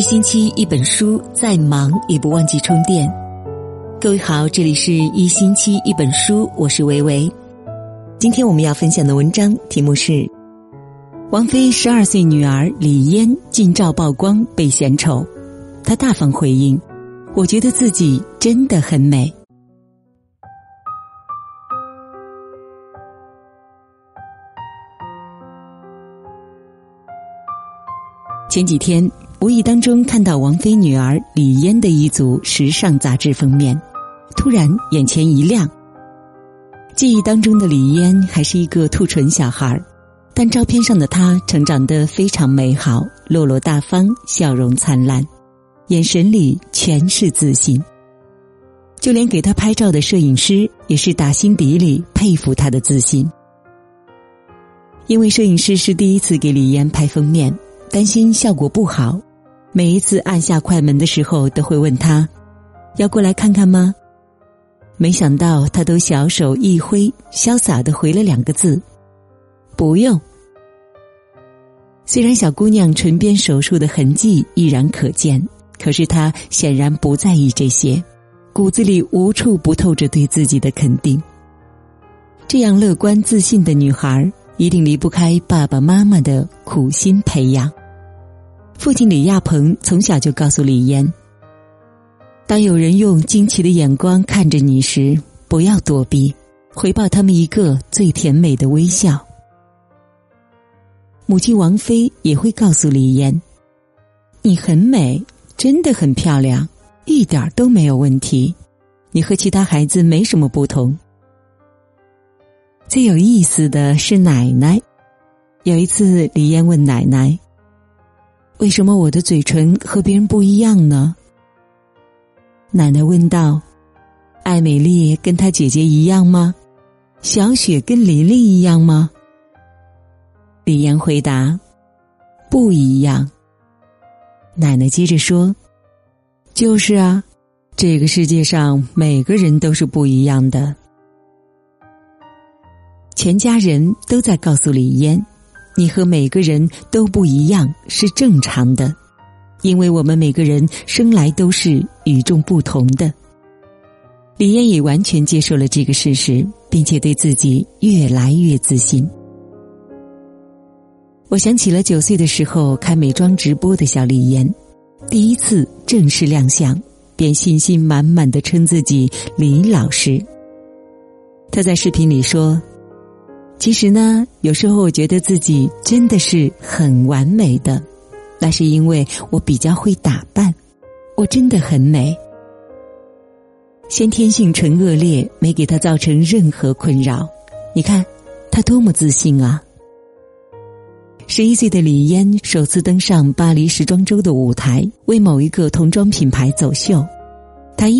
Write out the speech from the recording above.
一星期一本书，再忙也不忘记充电。各位好，这里是一星期一本书，我是维维。今天我们要分享的文章题目是：王菲十二岁女儿李嫣近照曝光被嫌丑，她大方回应：“我觉得自己真的很美。”前几天无意当中看到王菲女儿李嫣的一组时尚杂志封面，突然眼前一亮。记忆当中的李嫣还是一个兔唇小孩但照片上的她成长得非常美好，落落大方，笑容灿烂，眼神里全是自信。就连给她拍照的摄影师也是打心底里佩服她的自信，因为摄影师是第一次给李嫣拍封面。担心效果不好，每一次按下快门的时候都会问他：“要过来看看吗？”没想到他都小手一挥，潇洒的回了两个字：“不用。”虽然小姑娘唇边手术的痕迹依然可见，可是她显然不在意这些，骨子里无处不透着对自己的肯定。这样乐观自信的女孩，一定离不开爸爸妈妈的苦心培养。父亲李亚鹏从小就告诉李嫣：“当有人用惊奇的眼光看着你时，不要躲避，回报他们一个最甜美的微笑。”母亲王菲也会告诉李嫣：“你很美，真的很漂亮，一点都没有问题，你和其他孩子没什么不同。”最有意思的是奶奶，有一次李嫣问奶奶。为什么我的嘴唇和别人不一样呢？奶奶问道：“艾美丽跟她姐姐一样吗？小雪跟琳琳一样吗？”李嫣回答：“不一样。”奶奶接着说：“就是啊，这个世界上每个人都是不一样的。”全家人都在告诉李嫣。你和每个人都不一样是正常的，因为我们每个人生来都是与众不同的。李嫣也完全接受了这个事实，并且对自己越来越自信。我想起了九岁的时候开美妆直播的小李嫣，第一次正式亮相，便信心满满的称自己李老师。他在视频里说。其实呢，有时候我觉得自己真的是很完美的，那是因为我比较会打扮，我真的很美。先天性唇腭裂没给他造成任何困扰，你看他多么自信啊！十一岁的李嫣首次登上巴黎时装周的舞台，为某一个童装品牌走秀，她一。